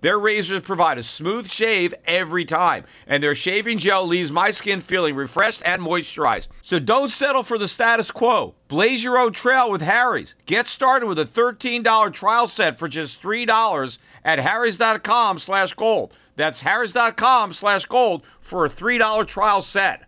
Their razors provide a smooth shave every time, and their shaving gel leaves my skin feeling refreshed and moisturized. So don't settle for the status quo. Blaze your own trail with Harry's. Get started with a $13 trial set for just $3 at harrys.com slash gold. That's harrys.com slash gold for a $3 trial set.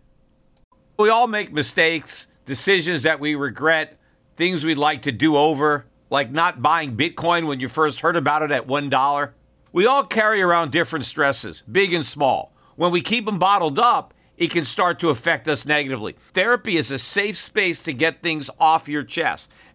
We all make mistakes, decisions that we regret, things we'd like to do over, like not buying Bitcoin when you first heard about it at $1. We all carry around different stresses, big and small. When we keep them bottled up, it can start to affect us negatively. Therapy is a safe space to get things off your chest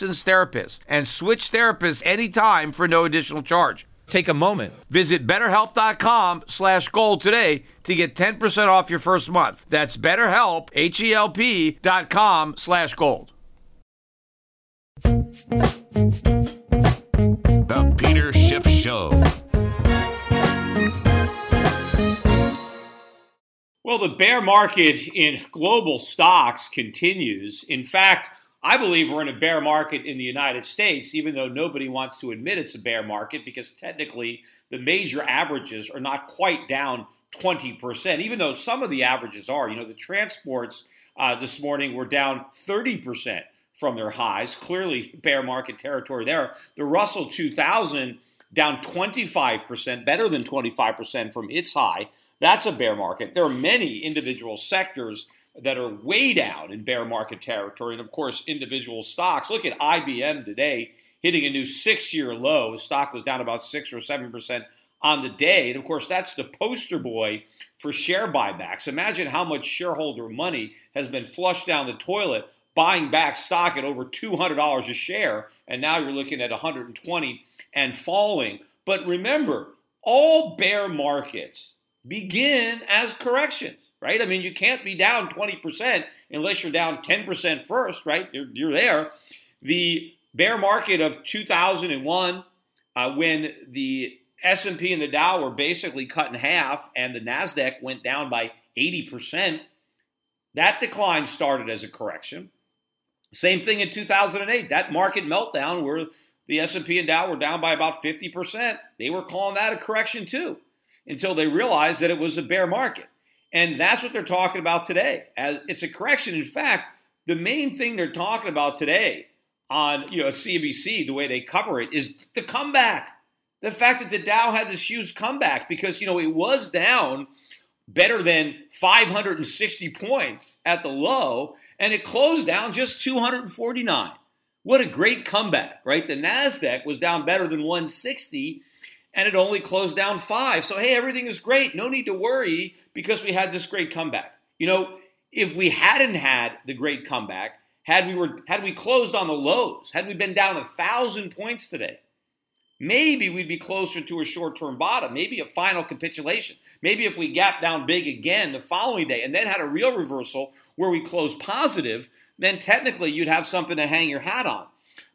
therapist and switch therapists anytime for no additional charge. Take a moment. Visit betterhelp.com slash gold today to get 10% off your first month. That's betterhelp, H-E-L-P dot com slash gold. The Peter Schiff Show. Well, the bear market in global stocks continues. In fact, I believe we're in a bear market in the United States, even though nobody wants to admit it's a bear market because technically the major averages are not quite down 20%, even though some of the averages are. You know, the transports uh, this morning were down 30% from their highs, clearly bear market territory there. The Russell 2000 down 25%, better than 25% from its high. That's a bear market. There are many individual sectors that are way down in bear market territory. And of course, individual stocks. Look at IBM today hitting a new six year low. The stock was down about six or seven percent on the day. And of course, that's the poster boy for share buybacks. Imagine how much shareholder money has been flushed down the toilet buying back stock at over $200 a share. And now you're looking at 120 and falling. But remember, all bear markets begin as corrections right? I mean, you can't be down 20% unless you're down 10% first, right? You're, you're there. The bear market of 2001, uh, when the S&P and the Dow were basically cut in half and the Nasdaq went down by 80%, that decline started as a correction. Same thing in 2008, that market meltdown where the S&P and Dow were down by about 50%, they were calling that a correction too until they realized that it was a bear market. And that's what they're talking about today. As it's a correction. In fact, the main thing they're talking about today on you know CNBC, the way they cover it, is the comeback. The fact that the Dow had this huge comeback because you know it was down better than 560 points at the low, and it closed down just 249. What a great comeback, right? The Nasdaq was down better than 160 and it only closed down five. So, hey, everything is great. No need to worry because we had this great comeback. You know, if we hadn't had the great comeback, had we were had we closed on the lows, had we been down a thousand points today, maybe we'd be closer to a short-term bottom, maybe a final capitulation. Maybe if we gap down big again the following day and then had a real reversal where we closed positive, then technically you'd have something to hang your hat on.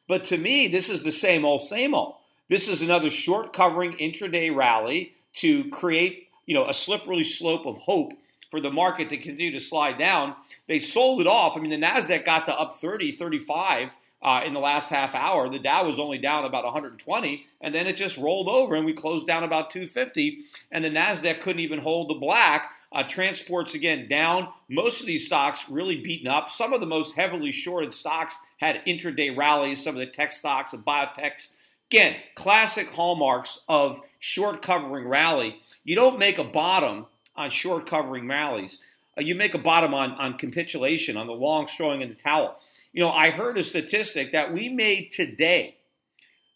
But to me, this is the same old, same old. This is another short covering intraday rally to create, you know, a slippery slope of hope for the market to continue to slide down. They sold it off. I mean, the Nasdaq got to up 30, 35 uh, in the last half hour. The Dow was only down about 120, and then it just rolled over, and we closed down about 250. And the Nasdaq couldn't even hold the black. Uh, transports again down. Most of these stocks really beaten up. Some of the most heavily shorted stocks had intraday rallies. Some of the tech stocks and biotechs. Again, classic hallmarks of short covering rally. You don't make a bottom on short covering rallies. Uh, you make a bottom on, on capitulation, on the long throwing in the towel. You know, I heard a statistic that we made today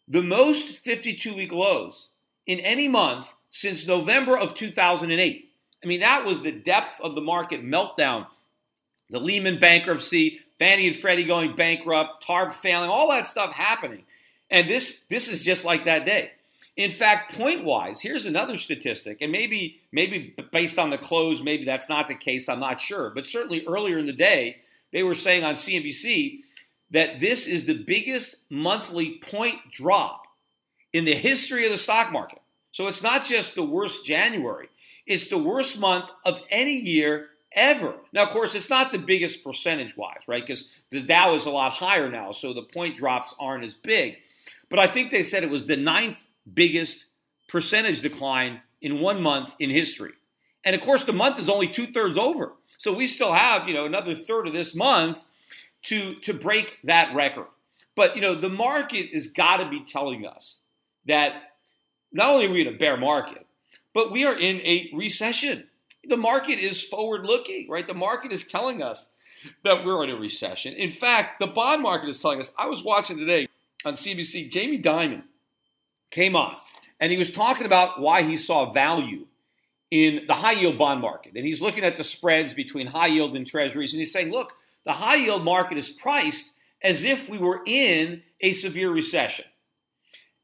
the most 52 week lows in any month since November of 2008. I mean, that was the depth of the market meltdown. The Lehman bankruptcy, Fannie and Freddie going bankrupt, TARP failing, all that stuff happening. And this this is just like that day. In fact, point wise, here's another statistic, and maybe maybe based on the close, maybe that's not the case. I'm not sure, but certainly earlier in the day, they were saying on CNBC that this is the biggest monthly point drop in the history of the stock market. So it's not just the worst January; it's the worst month of any year ever. Now, of course, it's not the biggest percentage wise, right? Because the Dow is a lot higher now, so the point drops aren't as big. But I think they said it was the ninth biggest percentage decline in one month in history. And of course, the month is only two thirds over. So we still have, you know, another third of this month to, to break that record. But, you know, the market has got to be telling us that not only are we in a bear market, but we are in a recession. The market is forward looking, right? The market is telling us that we're in a recession. In fact, the bond market is telling us. I was watching today on CBC, Jamie Dimon came on and he was talking about why he saw value in the high yield bond market. And he's looking at the spreads between high yield and treasuries. And he's saying, look, the high yield market is priced as if we were in a severe recession.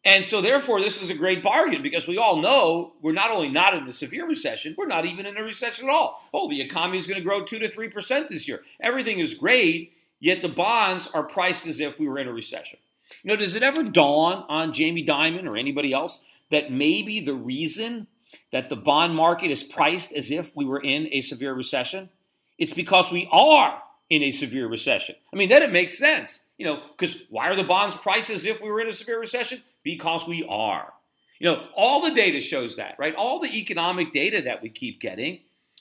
And so, therefore, this is a great bargain because we all know we're not only not in a severe recession, we're not even in a recession at all. Oh, the economy is going to grow 2 to 3% this year. Everything is great, yet the bonds are priced as if we were in a recession. You know, does it ever dawn on Jamie Dimon or anybody else that maybe the reason that the bond market is priced as if we were in a severe recession? It's because we are in a severe recession. I mean, then it makes sense. You know, because why are the bonds priced as if we were in a severe recession? Because we are. You know, all the data shows that, right? All the economic data that we keep getting,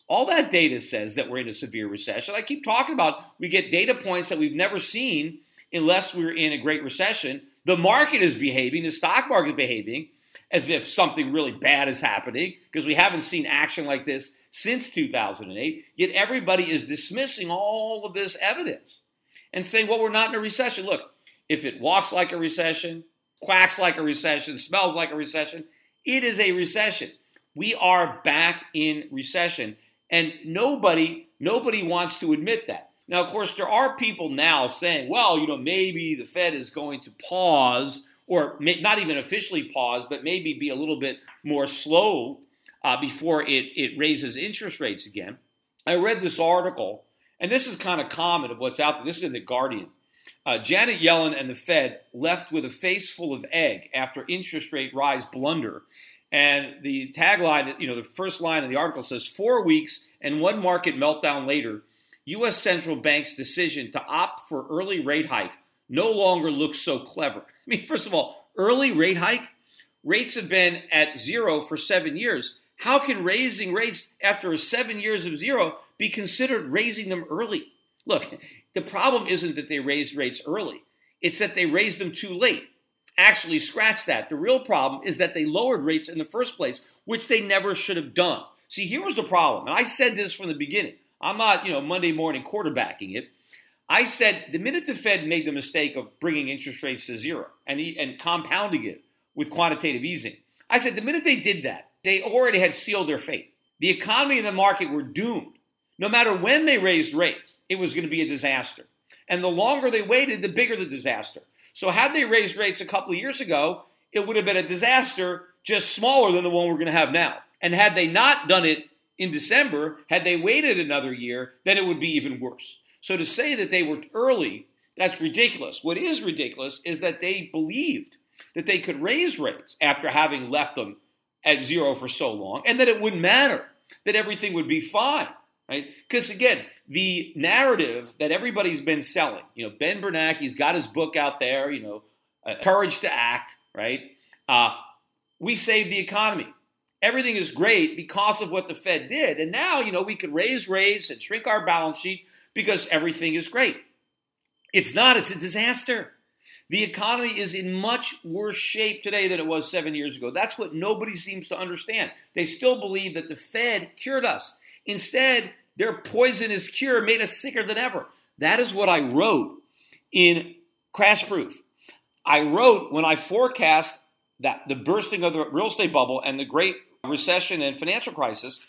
all that data says that we're in a severe recession. I keep talking about we get data points that we've never seen unless we're in a great recession. The market is behaving, the stock market is behaving as if something really bad is happening because we haven't seen action like this since 2008. Yet everybody is dismissing all of this evidence and saying, well, we're not in a recession. Look, if it walks like a recession, quacks like a recession, smells like a recession, it is a recession. We are back in recession. And nobody, nobody wants to admit that. Now, of course, there are people now saying, well, you know, maybe the Fed is going to pause, or may, not even officially pause, but maybe be a little bit more slow uh, before it, it raises interest rates again. I read this article, and this is kind of common of what's out there. This is in The Guardian. Uh, Janet Yellen and the Fed left with a face full of egg after interest rate rise blunder. And the tagline, you know, the first line of the article says, Four weeks and one market meltdown later, U.S. central bank's decision to opt for early rate hike no longer looks so clever. I mean, first of all, early rate hike, rates have been at zero for seven years. How can raising rates after seven years of zero be considered raising them early? Look, the problem isn't that they raised rates early, it's that they raised them too late. Actually, scratch that. The real problem is that they lowered rates in the first place, which they never should have done. See, here was the problem, and I said this from the beginning. I'm not, you know, Monday morning quarterbacking it. I said the minute the Fed made the mistake of bringing interest rates to zero and, and compounding it with quantitative easing, I said the minute they did that, they already had sealed their fate. The economy and the market were doomed. No matter when they raised rates, it was going to be a disaster. And the longer they waited, the bigger the disaster. So, had they raised rates a couple of years ago, it would have been a disaster, just smaller than the one we're going to have now. And had they not done it in December, had they waited another year, then it would be even worse. So to say that they were early, that's ridiculous. What is ridiculous is that they believed that they could raise rates after having left them at zero for so long and that it wouldn't matter, that everything would be fine. right? Because again, the narrative that everybody's been selling, you know, Ben Bernanke's got his book out there, you know, uh, Courage to Act, right? Uh, we saved the economy. Everything is great because of what the Fed did. And now, you know, we can raise rates and shrink our balance sheet because everything is great. It's not, it's a disaster. The economy is in much worse shape today than it was seven years ago. That's what nobody seems to understand. They still believe that the Fed cured us. Instead, their poisonous cure made us sicker than ever. That is what I wrote in Crash Proof. I wrote when I forecast that the bursting of the real estate bubble and the great recession and financial crisis,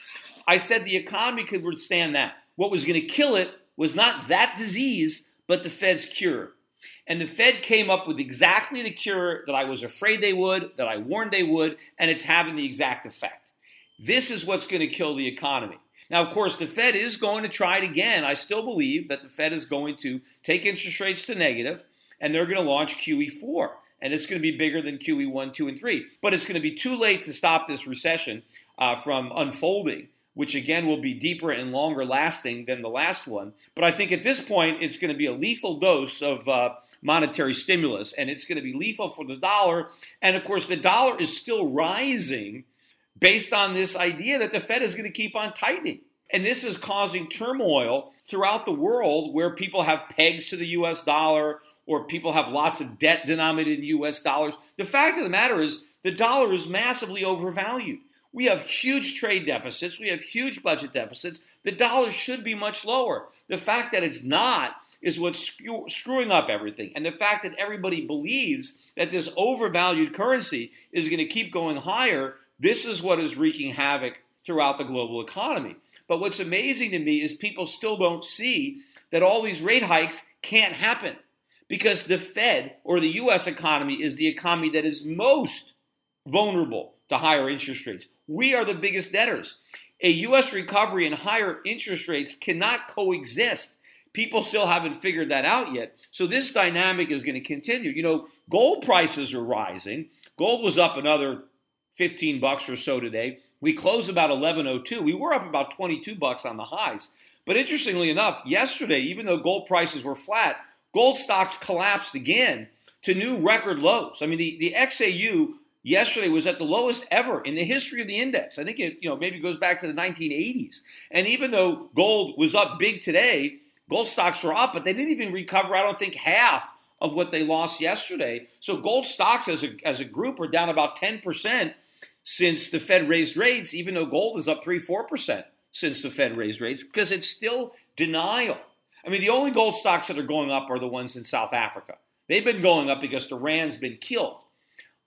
I said the economy could withstand that. What was going to kill it was not that disease, but the Fed's cure. And the Fed came up with exactly the cure that I was afraid they would, that I warned they would, and it's having the exact effect. This is what's going to kill the economy. Now, of course, the Fed is going to try it again. I still believe that the Fed is going to take interest rates to negative, and they're going to launch QE4. And it's going to be bigger than QE1, 2, and 3. But it's going to be too late to stop this recession uh, from unfolding which again will be deeper and longer lasting than the last one. But I think at this point, it's going to be a lethal dose of uh, monetary stimulus, and it's going to be lethal for the dollar. And of course, the dollar is still rising based on this idea that the Fed is going to keep on tightening. And this is causing turmoil throughout the world where people have pegs to the US dollar or people have lots of debt denominated in US dollars. The fact of the matter is, the dollar is massively overvalued. We have huge trade deficits. We have huge budget deficits. The dollar should be much lower. The fact that it's not is what's screwing up everything. And the fact that everybody believes that this overvalued currency is going to keep going higher, this is what is wreaking havoc throughout the global economy. But what's amazing to me is people still don't see that all these rate hikes can't happen because the Fed or the US economy is the economy that is most vulnerable to higher interest rates. We are the biggest debtors. A U.S. recovery and higher interest rates cannot coexist. People still haven't figured that out yet. So this dynamic is going to continue. You know, gold prices are rising. Gold was up another 15 bucks or so today. We closed about 1102. We were up about 22 bucks on the highs. But interestingly enough, yesterday, even though gold prices were flat, gold stocks collapsed again to new record lows. I mean, the, the XAU yesterday was at the lowest ever in the history of the index. I think it, you know, maybe goes back to the 1980s. And even though gold was up big today, gold stocks are up, but they didn't even recover, I don't think, half of what they lost yesterday. So gold stocks as a, as a group are down about 10% since the Fed raised rates, even though gold is up 3 4% since the Fed raised rates, because it's still denial. I mean, the only gold stocks that are going up are the ones in South Africa. They've been going up because the Rand's been killed.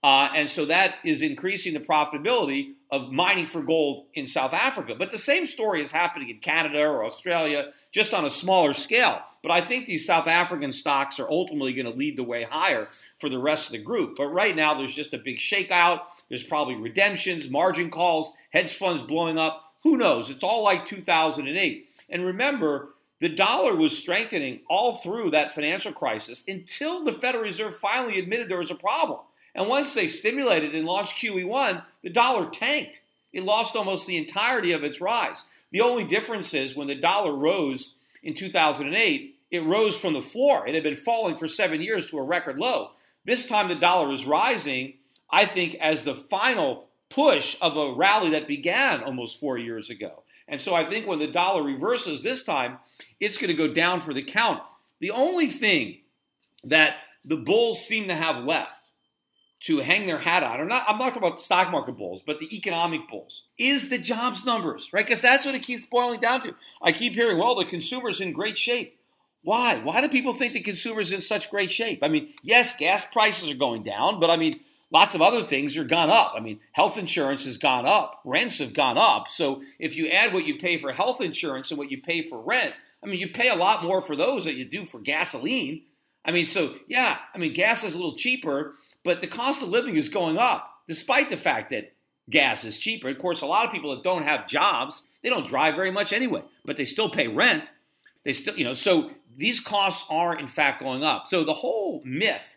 Uh, and so that is increasing the profitability of mining for gold in South Africa. But the same story is happening in Canada or Australia, just on a smaller scale. But I think these South African stocks are ultimately going to lead the way higher for the rest of the group. But right now, there's just a big shakeout. There's probably redemptions, margin calls, hedge funds blowing up. Who knows? It's all like 2008. And remember, the dollar was strengthening all through that financial crisis until the Federal Reserve finally admitted there was a problem. And once they stimulated and launched QE1, the dollar tanked. It lost almost the entirety of its rise. The only difference is when the dollar rose in 2008, it rose from the floor. It had been falling for seven years to a record low. This time the dollar is rising, I think, as the final push of a rally that began almost four years ago. And so I think when the dollar reverses this time, it's going to go down for the count. The only thing that the bulls seem to have left to hang their hat on, or not, I'm not talking about stock market bulls, but the economic bulls, is the jobs numbers, right? Because that's what it keeps boiling down to. I keep hearing, well, the consumer's in great shape. Why? Why do people think the consumer's in such great shape? I mean, yes, gas prices are going down, but I mean, lots of other things are gone up. I mean, health insurance has gone up, rents have gone up. So if you add what you pay for health insurance and what you pay for rent, I mean, you pay a lot more for those than you do for gasoline. I mean, so yeah, I mean, gas is a little cheaper, but the cost of living is going up, despite the fact that gas is cheaper. Of course, a lot of people that don't have jobs, they don't drive very much anyway, but they still pay rent. They still, you know, so these costs are in fact going up. So the whole myth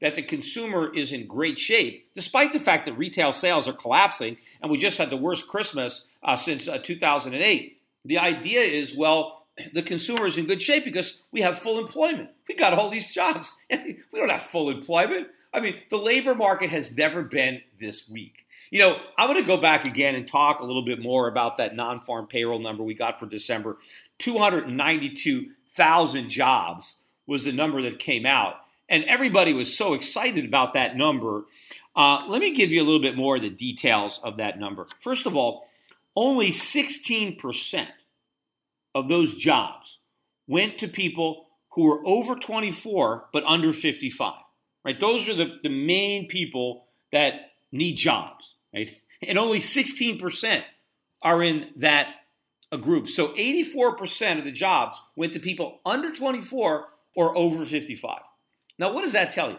that the consumer is in great shape, despite the fact that retail sales are collapsing, and we just had the worst Christmas uh, since uh, 2008. the idea is, well, the consumer is in good shape because we have full employment. We got all these jobs. we don't have full employment. I mean, the labor market has never been this weak. You know, I'm going to go back again and talk a little bit more about that non farm payroll number we got for December. 292,000 jobs was the number that came out. And everybody was so excited about that number. Uh, let me give you a little bit more of the details of that number. First of all, only 16% of those jobs went to people who were over 24 but under 55. Right? Those are the, the main people that need jobs, right? And only 16% are in that a group. So 84% of the jobs went to people under 24 or over 55. Now, what does that tell you?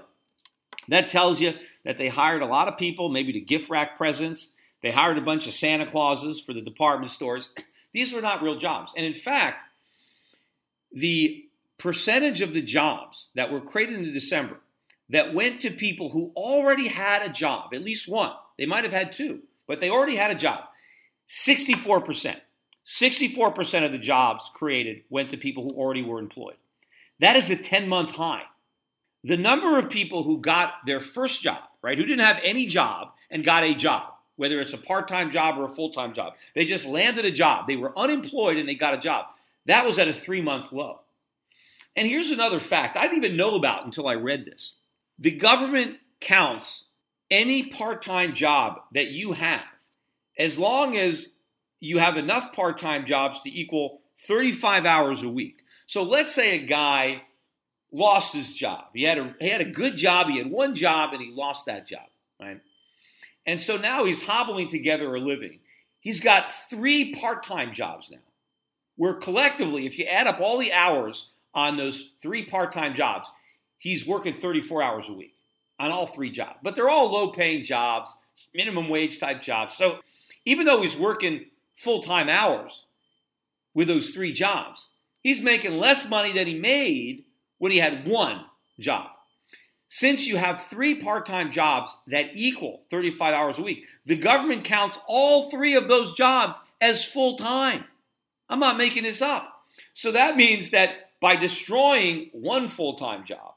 That tells you that they hired a lot of people, maybe to gift wrap presents. They hired a bunch of Santa Clauses for the department stores. These were not real jobs. And in fact, the percentage of the jobs that were created in December that went to people who already had a job, at least one, they might have had two, but they already had a job, 64%. 64% of the jobs created went to people who already were employed. That is a 10 month high. The number of people who got their first job, right, who didn't have any job and got a job, whether it's a part time job or a full time job, they just landed a job. They were unemployed and they got a job. That was at a three month low. And here's another fact I didn't even know about until I read this. The government counts any part time job that you have as long as you have enough part time jobs to equal 35 hours a week. So let's say a guy lost his job. He had a he had a good job. He had one job and he lost that job, right? And so now he's hobbling together a living. He's got three part-time jobs now. Where collectively, if you add up all the hours on those three part-time jobs, he's working 34 hours a week on all three jobs. But they're all low-paying jobs, minimum wage type jobs. So even though he's working full-time hours with those three jobs, he's making less money than he made when he had one job. Since you have three part time jobs that equal 35 hours a week, the government counts all three of those jobs as full time. I'm not making this up. So that means that by destroying one full time job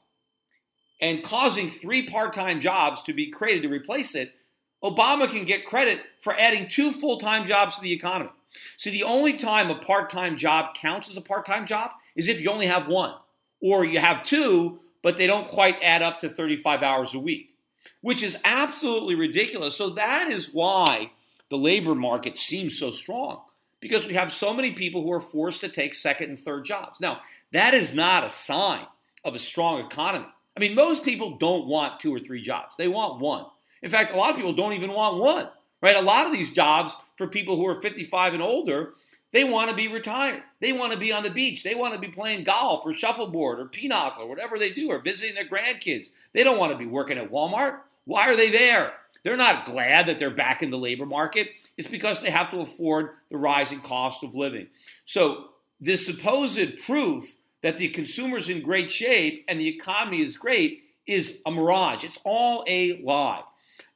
and causing three part time jobs to be created to replace it, Obama can get credit for adding two full time jobs to the economy. So the only time a part time job counts as a part time job is if you only have one or you have two, but they don't quite add up to 35 hours a week, which is absolutely ridiculous. So that is why the labor market seems so strong because we have so many people who are forced to take second and third jobs. Now, that is not a sign of a strong economy. I mean, most people don't want two or three jobs. They want one. In fact, a lot of people don't even want one, right? A lot of these jobs for people who are 55 and older they want to be retired. They want to be on the beach. They want to be playing golf or shuffleboard or pinochle or whatever they do or visiting their grandkids. They don't want to be working at Walmart. Why are they there? They're not glad that they're back in the labor market. It's because they have to afford the rising cost of living. So, this supposed proof that the consumer's in great shape and the economy is great is a mirage. It's all a lie.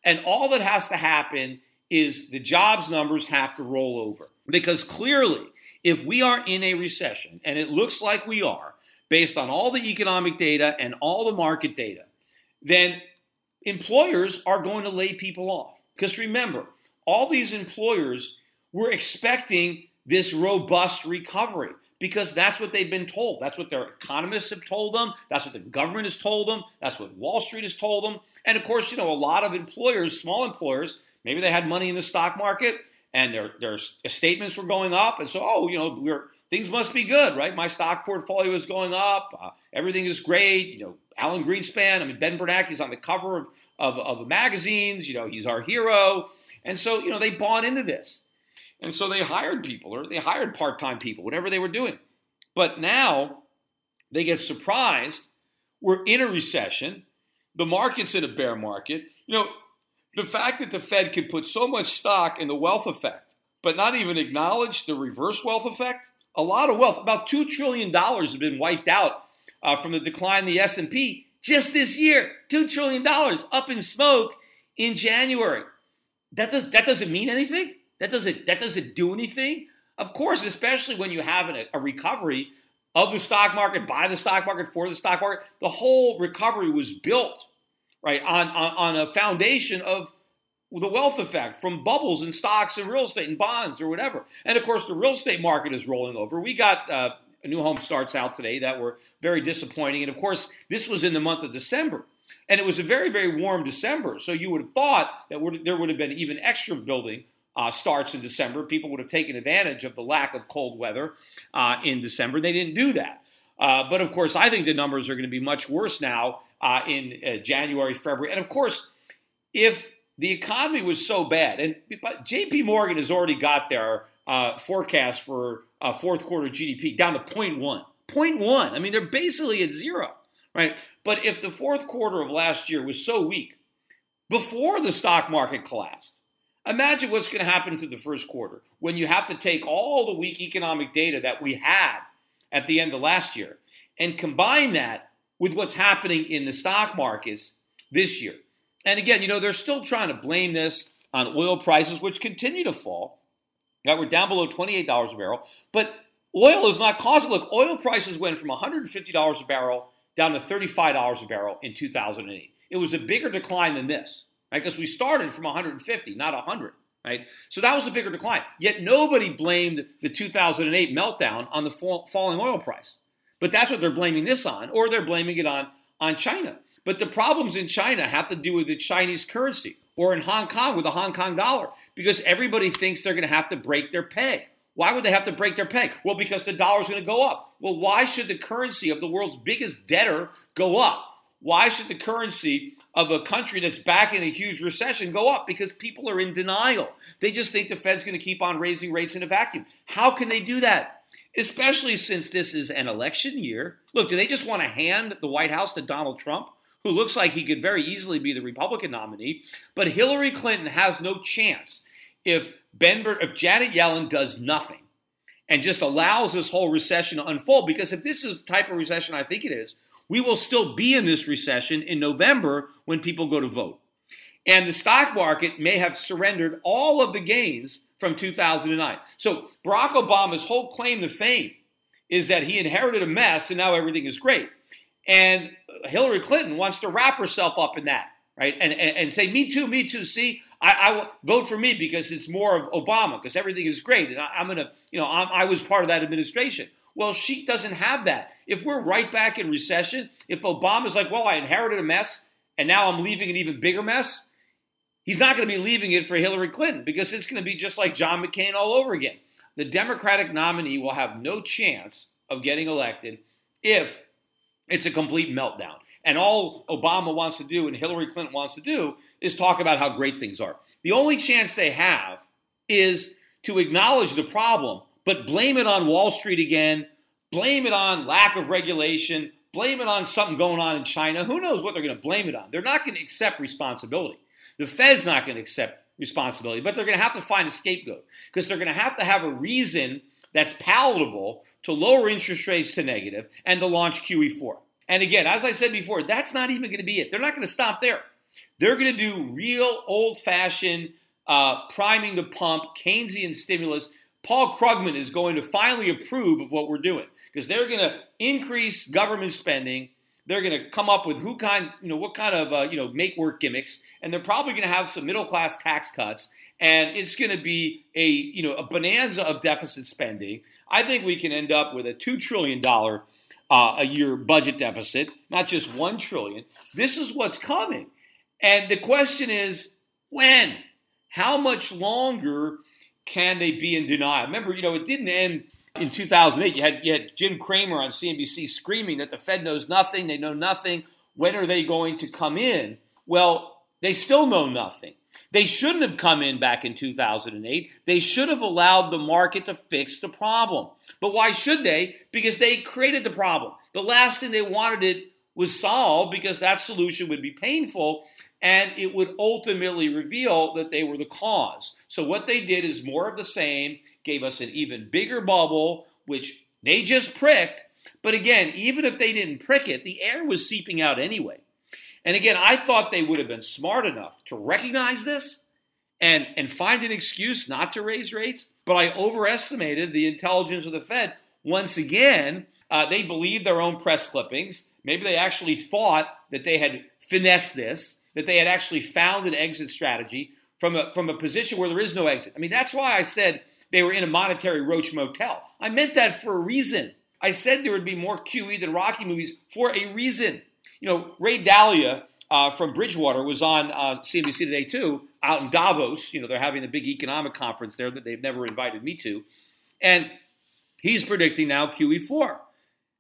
And all that has to happen is the jobs numbers have to roll over. Because clearly, if we are in a recession, and it looks like we are, based on all the economic data and all the market data, then employers are going to lay people off. Because remember, all these employers were expecting this robust recovery because that's what they've been told. That's what their economists have told them. That's what the government has told them. That's what Wall Street has told them. And of course, you know, a lot of employers, small employers, maybe they had money in the stock market and their their statements were going up, and so oh, you know, we're things must be good, right? My stock portfolio is going up, uh, everything is great. You know, Alan Greenspan, I mean Ben Bernanke's on the cover of, of of magazines. You know, he's our hero, and so you know they bought into this, and so they hired people or they hired part time people, whatever they were doing. But now they get surprised. We're in a recession. The market's in a bear market. You know, the fact that the Fed could put so much stock in the wealth effect, but not even acknowledge the reverse wealth effect, a lot of wealth, about two trillion dollars, has been wiped out uh, from the decline in the S and P just this year. Two trillion dollars up in smoke in January. That does that doesn't mean anything. That doesn't that doesn't do anything Of course, especially when you have a, a recovery of the stock market, by the stock market, for the stock market. The whole recovery was built, right, on, on, on a foundation of the wealth effect from bubbles in stocks and real estate and bonds or whatever. And of course, the real estate market is rolling over. We got uh, new home starts out today that were very disappointing. And of course, this was in the month of December. And it was a very, very warm December. So you would have thought that would, there would have been even extra building uh, starts in December. People would have taken advantage of the lack of cold weather uh, in December. They didn't do that. Uh, but of course, I think the numbers are going to be much worse now uh, in uh, January, February. And of course, if the economy was so bad, and JP Morgan has already got their uh, forecast for fourth quarter GDP down to 0.1. 0.1. I mean, they're basically at zero, right? But if the fourth quarter of last year was so weak, before the stock market collapsed, Imagine what's going to happen to the first quarter when you have to take all the weak economic data that we had at the end of last year and combine that with what's happening in the stock markets this year. And again, you know, they're still trying to blame this on oil prices, which continue to fall. That we're down below $28 a barrel. But oil is not causing. Look, oil prices went from $150 a barrel down to $35 a barrel in 2008. It was a bigger decline than this right? Because we started from 150, not 100, right? So that was a bigger decline. Yet nobody blamed the 2008 meltdown on the fall, falling oil price. But that's what they're blaming this on, or they're blaming it on, on China. But the problems in China have to do with the Chinese currency, or in Hong Kong with the Hong Kong dollar, because everybody thinks they're going to have to break their peg. Why would they have to break their peg? Well, because the dollar is going to go up. Well, why should the currency of the world's biggest debtor go up? Why should the currency of a country that's back in a huge recession go up? Because people are in denial. They just think the Fed's going to keep on raising rates in a vacuum. How can they do that? Especially since this is an election year. Look, do they just want to hand the White House to Donald Trump, who looks like he could very easily be the Republican nominee? But Hillary Clinton has no chance if Ben, if Janet Yellen does nothing and just allows this whole recession to unfold. Because if this is the type of recession I think it is, we will still be in this recession in November when people go to vote. And the stock market may have surrendered all of the gains from 2009. So Barack Obama's whole claim to fame is that he inherited a mess and now everything is great. And Hillary Clinton wants to wrap herself up in that, right? And, and, and say, me too, me too. See, I, I vote for me because it's more of Obama because everything is great. And I, am going to, you know, I'm, I was part of that administration. Well, she doesn't have that. If we're right back in recession, if Obama's like, well, I inherited a mess and now I'm leaving an even bigger mess, he's not going to be leaving it for Hillary Clinton because it's going to be just like John McCain all over again. The Democratic nominee will have no chance of getting elected if it's a complete meltdown. And all Obama wants to do and Hillary Clinton wants to do is talk about how great things are. The only chance they have is to acknowledge the problem but blame it on Wall Street again, blame it on lack of regulation, blame it on something going on in China. Who knows what they're going to blame it on? They're not going to accept responsibility. The Fed's not going to accept responsibility, but they're going to have to find a scapegoat because they're going to have to have a reason that's palatable to lower interest rates to negative and to launch QE4. And again, as I said before, that's not even going to be it. They're not going to stop there. They're going to do real old fashioned uh, priming the pump, Keynesian stimulus Paul Krugman is going to finally approve of what we're doing because they're going to increase government spending. They're going to come up with who kind, you know, what kind of, uh, you know, make work gimmicks, and they're probably going to have some middle class tax cuts, and it's going to be a, you know, a bonanza of deficit spending. I think we can end up with a two trillion dollar uh, a year budget deficit, not just one trillion. This is what's coming, and the question is when. How much longer can they be in denial? Remember, you know, it didn't end in 2008. You had, you had Jim Cramer on CNBC screaming that the Fed knows nothing, they know nothing. When are they going to come in? Well, they still know nothing. They shouldn't have come in back in 2008. They should have allowed the market to fix the problem. But why should they? Because they created the problem. The last thing they wanted it was solved because that solution would be painful and it would ultimately reveal that they were the cause. So what they did is more of the same, gave us an even bigger bubble, which they just pricked. But again, even if they didn't prick it, the air was seeping out anyway. And again, I thought they would have been smart enough to recognize this and, and find an excuse not to raise rates. but I overestimated the intelligence of the Fed. Once again, uh, they believed their own press clippings. Maybe they actually thought that they had finessed this, that they had actually found an exit strategy from a, from a position where there is no exit. I mean, that's why I said they were in a monetary roach motel. I meant that for a reason. I said there would be more QE than Rocky movies for a reason. You know, Ray Dalio uh, from Bridgewater was on uh, CNBC today too, out in Davos. You know, they're having the big economic conference there that they've never invited me to, and he's predicting now QE4.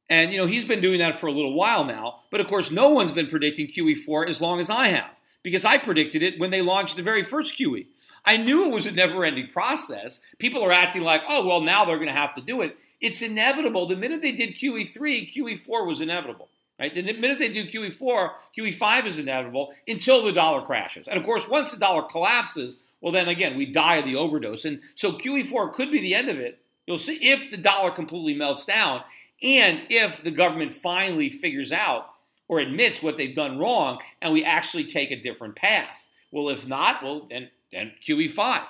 And you know, he's been doing that for a little while now. But of course, no one's been predicting QE4 as long as I have, because I predicted it when they launched the very first QE. I knew it was a never-ending process. People are acting like, oh, well, now they're going to have to do it. It's inevitable. The minute they did QE3, QE4 was inevitable. Right? The minute they do QE4, QE5 is inevitable until the dollar crashes. And of course, once the dollar collapses, well, then again, we die of the overdose. And so QE4 could be the end of it. You'll see if the dollar completely melts down and if the government finally figures out or admits what they've done wrong and we actually take a different path. Well, if not, well, then, then QE5.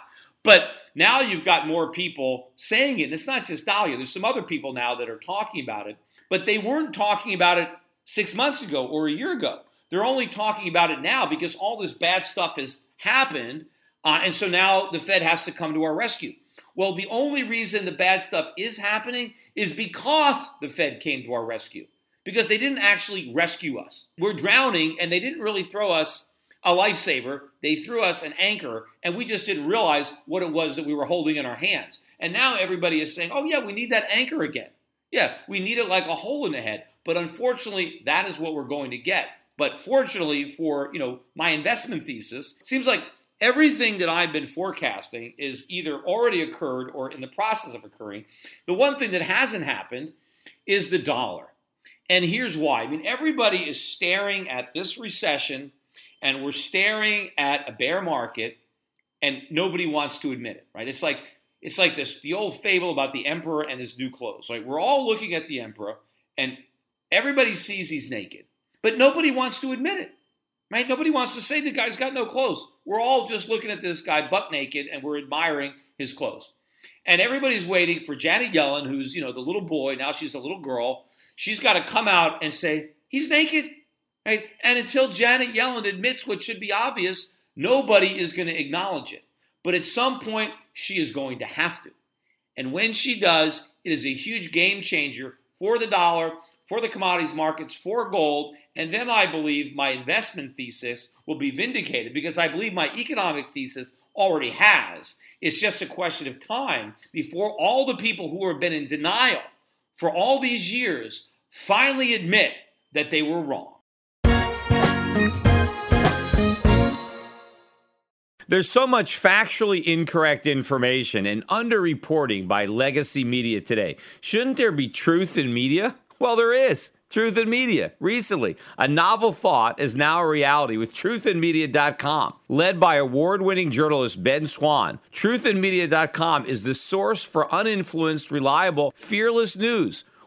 But now you've got more people saying it. And it's not just Dalio. There's some other people now that are talking about it, but they weren't talking about it six months ago or a year ago. They're only talking about it now because all this bad stuff has happened. Uh, and so now the Fed has to come to our rescue. Well, the only reason the bad stuff is happening is because the Fed came to our rescue, because they didn't actually rescue us. We're drowning, and they didn't really throw us a lifesaver. They threw us an anchor, and we just didn't realize what it was that we were holding in our hands. And now everybody is saying, oh, yeah, we need that anchor again. Yeah, we need it like a hole in the head. But unfortunately, that is what we're going to get. But fortunately for, you know, my investment thesis, seems like everything that I've been forecasting is either already occurred or in the process of occurring. The one thing that hasn't happened is the dollar. And here's why. I mean, everybody is staring at this recession and we're staring at a bear market and nobody wants to admit it, right? It's like it's like this the old fable about the emperor and his new clothes. Right? We're all looking at the emperor and everybody sees he's naked, but nobody wants to admit it. Right? Nobody wants to say the guy's got no clothes. We're all just looking at this guy butt naked and we're admiring his clothes. And everybody's waiting for Janet Yellen, who's, you know, the little boy, now she's a little girl. She's got to come out and say, he's naked. Right? And until Janet Yellen admits what should be obvious, nobody is going to acknowledge it. But at some point, she is going to have to. And when she does, it is a huge game changer for the dollar, for the commodities markets, for gold, and then I believe my investment thesis will be vindicated because I believe my economic thesis already has. It's just a question of time before all the people who have been in denial for all these years finally admit that they were wrong. There's so much factually incorrect information and underreporting by legacy media today. Shouldn't there be truth in media? Well, there is. Truth in Media. Recently, a novel thought is now a reality with truthinmedia.com. Led by award winning journalist Ben Swann, truthinmedia.com is the source for uninfluenced, reliable, fearless news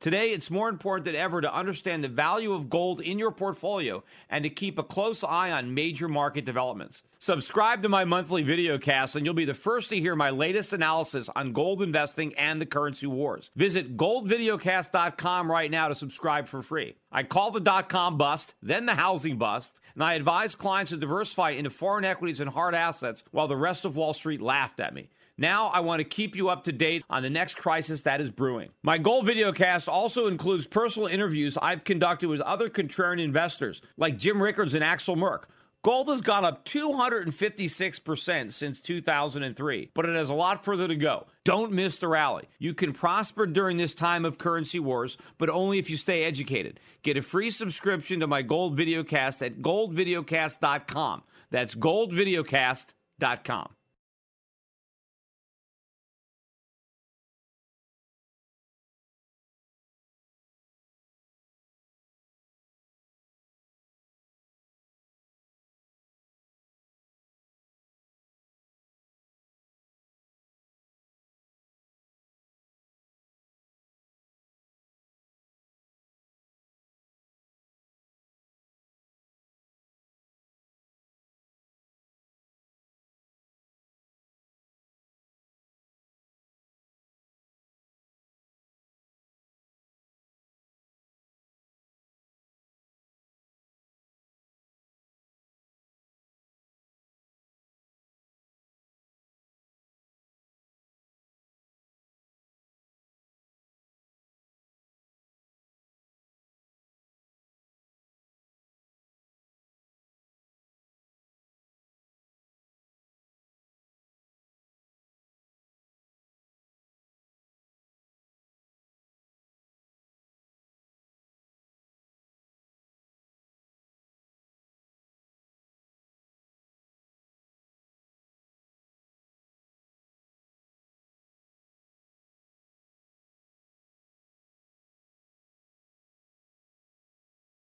Today, it's more important than ever to understand the value of gold in your portfolio and to keep a close eye on major market developments. Subscribe to my monthly video cast, and you'll be the first to hear my latest analysis on gold investing and the currency wars. Visit goldvideocast.com right now to subscribe for free. I call the dot com bust, then the housing bust, and I advise clients to diversify into foreign equities and hard assets while the rest of Wall Street laughed at me. Now I want to keep you up to date on the next crisis that is brewing. My Gold Videocast also includes personal interviews I've conducted with other contrarian investors like Jim Rickards and Axel Merk. Gold has gone up 256% since 2003, but it has a lot further to go. Don't miss the rally. You can prosper during this time of currency wars, but only if you stay educated. Get a free subscription to my Gold Videocast at goldvideocast.com. That's goldvideocast.com.